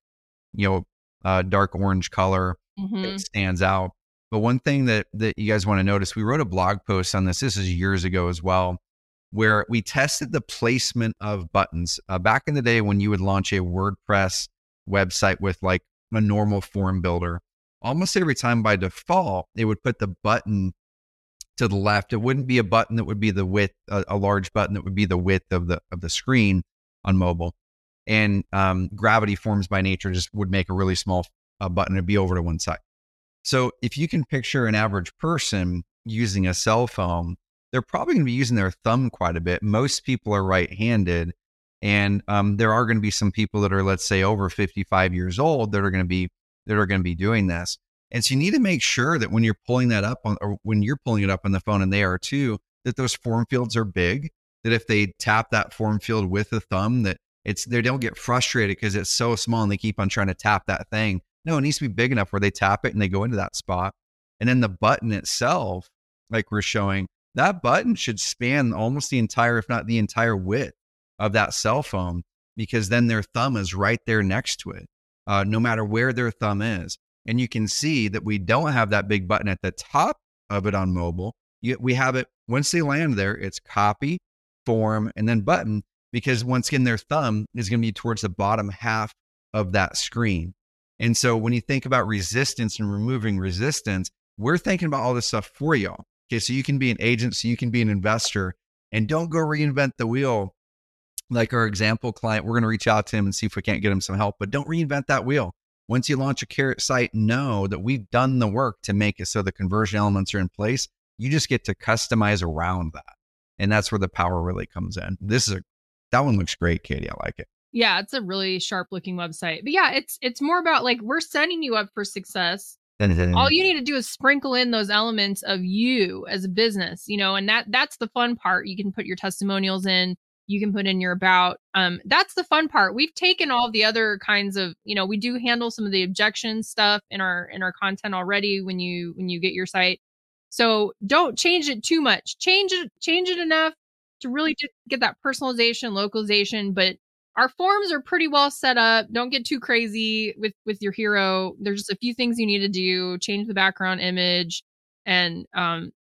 you know, uh, dark orange color mhm. it stands out. But one thing that that you guys want to notice, we wrote a blog post on this. This is years ago as well, where we tested the placement of buttons. Uh, back in the day when you would launch a WordPress website with like a normal form builder, almost every time by default it would put the button to the left. It wouldn't be a button that would be the width, a, a large button that would be the width of the of the screen on mobile. And um, gravity forms by nature just would make a really small uh, button and be over to one side. So if you can picture an average person using a cell phone, they're probably going to be using their thumb quite a bit. Most people are right-handed, and um, there are going to be some people that are, let's say, over 55 years old that are going to be that are going to be doing this. And so you need to make sure that when you're pulling that up on, or when you're pulling it up on the phone, and they are too, that those form fields are big. That if they tap that form field with a the thumb, that it's they don't get frustrated because it's so small and they keep on trying to tap that thing. No, it needs to be big enough where they tap it and they go into that spot. And then the button itself, like we're showing, that button should span almost the entire, if not the entire width of that cell phone, because then their thumb is right there next to it, uh, no matter where their thumb is. And you can see that we don't have that big button at the top of it on mobile. You, we have it once they land there, it's copy, form, and then button, because once again, their thumb is going to be towards the bottom half of that screen. And so when you think about resistance and removing resistance, we're thinking about all this stuff for y'all. Okay. So you can be an agent, so you can be an investor, and don't go reinvent the wheel. Like our example client, we're going to reach out to him and see if we can't get him some help, but don't reinvent that wheel. Once you launch a carrot site, know that we've done the work to make it so the conversion elements are in place. You just get to customize around that. And that's where the power really comes in. This is a, that one looks great, Katie. I like it. Yeah, it's a really sharp looking website. But yeah, it's it's more about like we're setting you up for success. All you need to do is sprinkle in those elements of you as a business, you know, and that that's the fun part. You can put your testimonials in, you can put in your about. Um, that's the fun part. We've taken all the other kinds of, you know, we do handle some of the objection stuff in our in our content already when you when you get your site. So don't change it too much. Change it change it enough to really get that personalization, localization, but our forms are pretty well set up. Don't get too crazy with with your hero. There's just a few things you need to do. Change the background image, and um,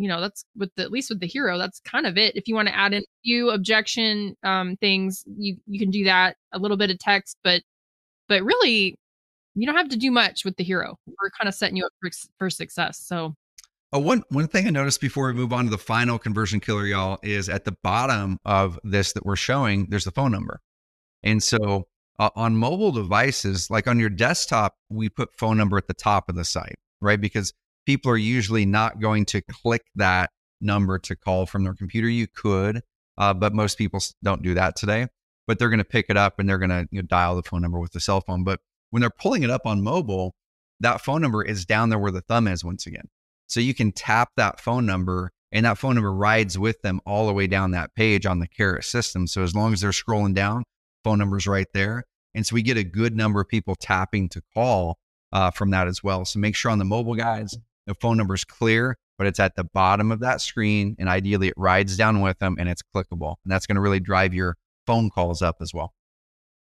you know that's with the, at least with the hero. That's kind of it. If you want to add in a few objection um things, you you can do that. A little bit of text, but but really, you don't have to do much with the hero. We're kind of setting you up for, for success. So Oh, one one thing I noticed before we move on to the final conversion killer, y'all, is at the bottom of this that we're showing, there's the phone number. And so uh, on mobile devices, like on your desktop, we put phone number at the top of the site, right? Because people are usually not going to click that number to call from their computer. You could, uh, but most people don't do that today. But they're going to pick it up and they're going to you know, dial the phone number with the cell phone. But when they're pulling it up on mobile, that phone number is down there where the thumb is once again. So you can tap that phone number and that phone number rides with them all the way down that page on the Carrot system. So as long as they're scrolling down, phone numbers right there. And so we get a good number of people tapping to call uh, from that as well. So make sure on the mobile guys, the phone number is clear, but it's at the bottom of that screen. And ideally, it rides down with them and it's clickable. And that's going to really drive your phone calls up as well.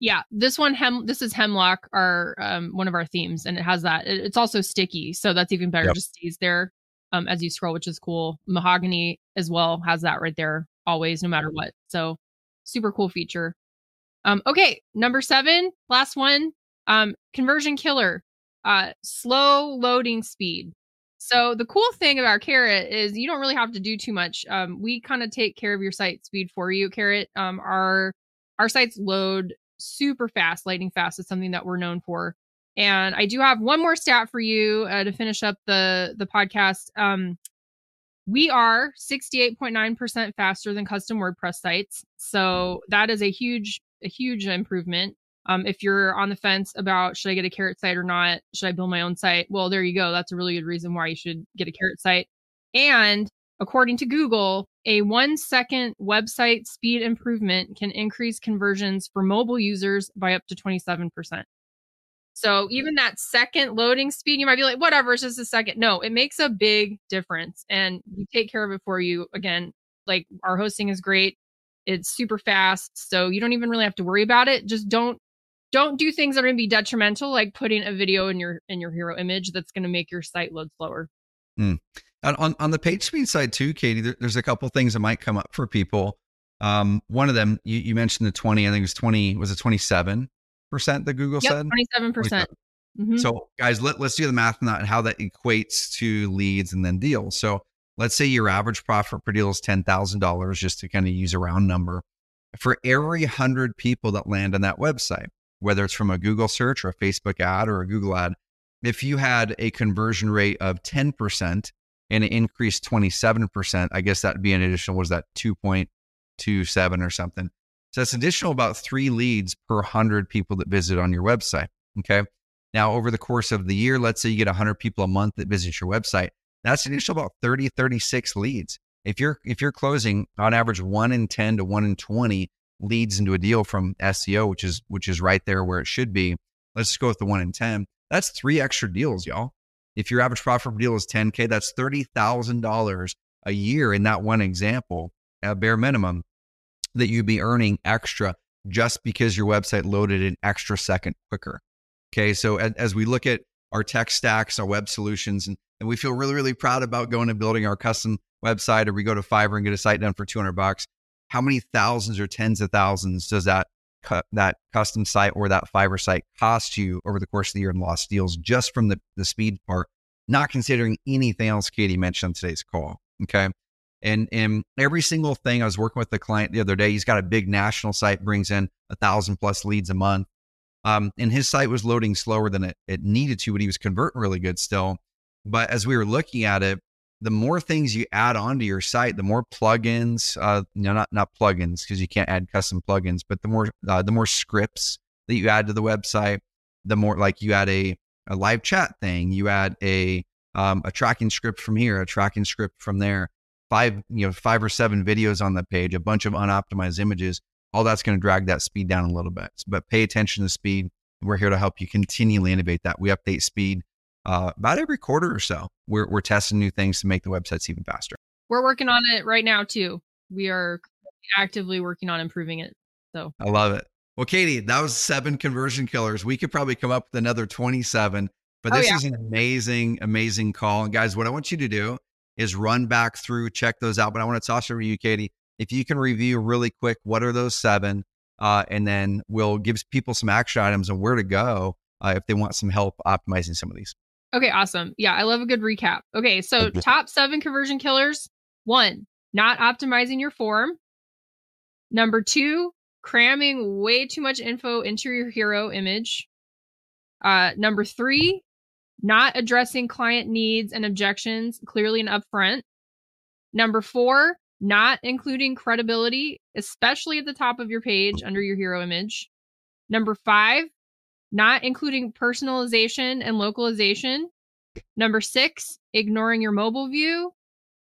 Yeah, this one hem this is hemlock, our um, one of our themes, and it has that. It, it's also sticky, so that's even better. Yep. Just stays there um, as you scroll, which is cool. Mahogany as well has that right there, always, no matter what. So super cool feature. Um, okay, number seven, last one. Um, conversion killer, uh, slow loading speed. So the cool thing about Carrot is you don't really have to do too much. Um, we kind of take care of your site speed for you. Carrot, um, our our sites load super fast, lightning fast is something that we're known for. And I do have one more stat for you uh, to finish up the the podcast. Um, we are 68.9% faster than custom WordPress sites. So that is a huge a huge improvement. Um, if you're on the fence about should I get a carrot site or not, should I build my own site? Well, there you go. That's a really good reason why you should get a carrot site. And according to Google, a one second website speed improvement can increase conversions for mobile users by up to 27%. So even that second loading speed, you might be like, whatever, it's just a second. No, it makes a big difference. And we take care of it for you. Again, like our hosting is great. It's super fast, so you don't even really have to worry about it. Just don't don't do things that are going to be detrimental, like putting a video in your in your hero image that's going to make your site load slower. Mm. And on on the page speed side too, Katie, there, there's a couple things that might come up for people. Um, one of them, you, you mentioned the 20, I think it was 20, was it 27 percent that Google yep, said? 27 percent. Mm-hmm. So guys, let, let's do the math on that and how that equates to leads and then deals. So let's say your average profit per deal is $10,000, just to kind of use a round number. For every 100 people that land on that website, whether it's from a Google search or a Facebook ad or a Google ad, if you had a conversion rate of 10% and it increased 27%, I guess that'd be an additional, was that 2.27 or something? So that's additional about three leads per 100 people that visit on your website. Okay. Now, over the course of the year, let's say you get 100 people a month that visit your website. That's an additional about 30, 36 leads. If you're if you're closing on average one in 10 to one in 20 leads into a deal from SEO, which is which is right there where it should be. Let's just go with the one in 10. That's three extra deals, y'all. If your average profit per deal is 10K, that's $30,000 a year in that one example, at bare minimum, that you'd be earning extra just because your website loaded an extra second quicker. Okay. So as, as we look at our tech stacks, our web solutions, and, and we feel really, really proud about going and building our custom website, or we go to Fiverr and get a site done for 200 bucks. How many thousands or tens of thousands does that that custom site or that Fiverr site cost you over the course of the year in lost deals just from the, the speed part, not considering anything else Katie mentioned on today's call. Okay. And, and every single thing I was working with the client the other day, he's got a big national site, brings in a thousand plus leads a month. Um, and his site was loading slower than it, it needed to, but he was converting really good still. But as we were looking at it, the more things you add onto your site, the more plugins, uh, you know, not not plugins because you can't add custom plugins, but the more uh, the more scripts that you add to the website, the more like you add a a live chat thing, you add a um, a tracking script from here, a tracking script from there, five you know five or seven videos on the page, a bunch of unoptimized images. All that's going to drag that speed down a little bit. But pay attention to speed. We're here to help you continually innovate that. We update speed uh, about every quarter or so. We're, we're testing new things to make the websites even faster. We're working on it right now too. We are actively working on improving it. So I love it. Well, Katie, that was seven conversion killers. We could probably come up with another 27, but oh, this oh, yeah. is an amazing, amazing call. And guys, what I want you to do is run back through, check those out. But I want to toss over to you, Katie. If you can review really quick, what are those seven? Uh, and then we'll give people some action items and where to go uh, if they want some help optimizing some of these. Okay, awesome. Yeah, I love a good recap. Okay, so top seven conversion killers. One, not optimizing your form. Number two, cramming way too much info into your hero image. Uh, number three, not addressing client needs and objections clearly and upfront. Number four, not including credibility, especially at the top of your page under your hero image. Number five, not including personalization and localization. Number six, ignoring your mobile view.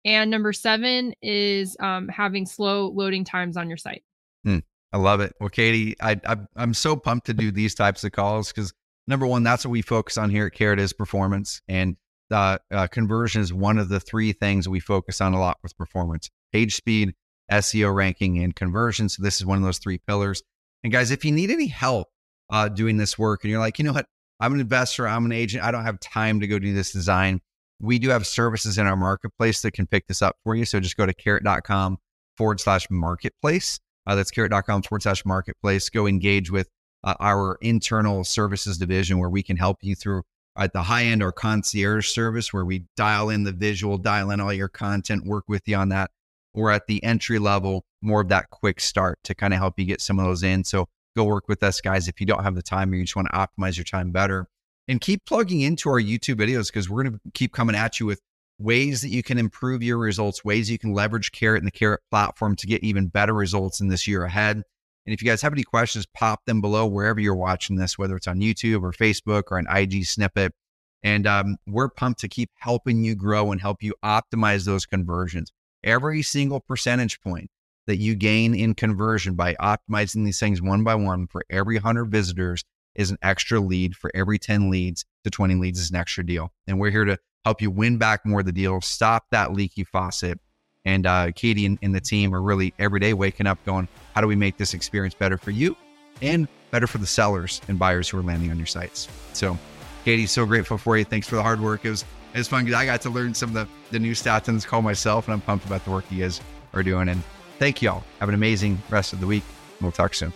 And number seven is um, having slow loading times on your site. Hmm, I love it. Well, Katie, I, I, I'm so pumped to do these types of calls because number one, that's what we focus on here at Carrot is performance. And uh, uh, conversion is one of the three things we focus on a lot with performance page speed, SEO ranking, and conversion. So this is one of those three pillars. And guys, if you need any help uh, doing this work and you're like, you know what? I'm an investor, I'm an agent, I don't have time to go do this design. We do have services in our marketplace that can pick this up for you. So just go to carrot.com forward slash marketplace. Uh, that's carrot.com forward slash marketplace. Go engage with uh, our internal services division where we can help you through at the high end or concierge service where we dial in the visual, dial in all your content, work with you on that. Or at the entry level, more of that quick start to kind of help you get some of those in. So go work with us, guys. If you don't have the time or you just want to optimize your time better, and keep plugging into our YouTube videos because we're going to keep coming at you with ways that you can improve your results, ways you can leverage Carrot and the Carrot platform to get even better results in this year ahead. And if you guys have any questions, pop them below wherever you're watching this, whether it's on YouTube or Facebook or an IG snippet. And um, we're pumped to keep helping you grow and help you optimize those conversions. Every single percentage point that you gain in conversion by optimizing these things one by one for every 100 visitors is an extra lead. For every 10 leads to 20 leads is an extra deal. And we're here to help you win back more of the deals, stop that leaky faucet. And uh, Katie and, and the team are really every day waking up going, how do we make this experience better for you and better for the sellers and buyers who are landing on your sites? So, Katie, so grateful for you. Thanks for the hard work. It was, it was fun because I got to learn some of the, the new stats in this call myself, and I'm pumped about the work you guys are doing. And Thank you all. Have an amazing rest of the week. We'll talk soon.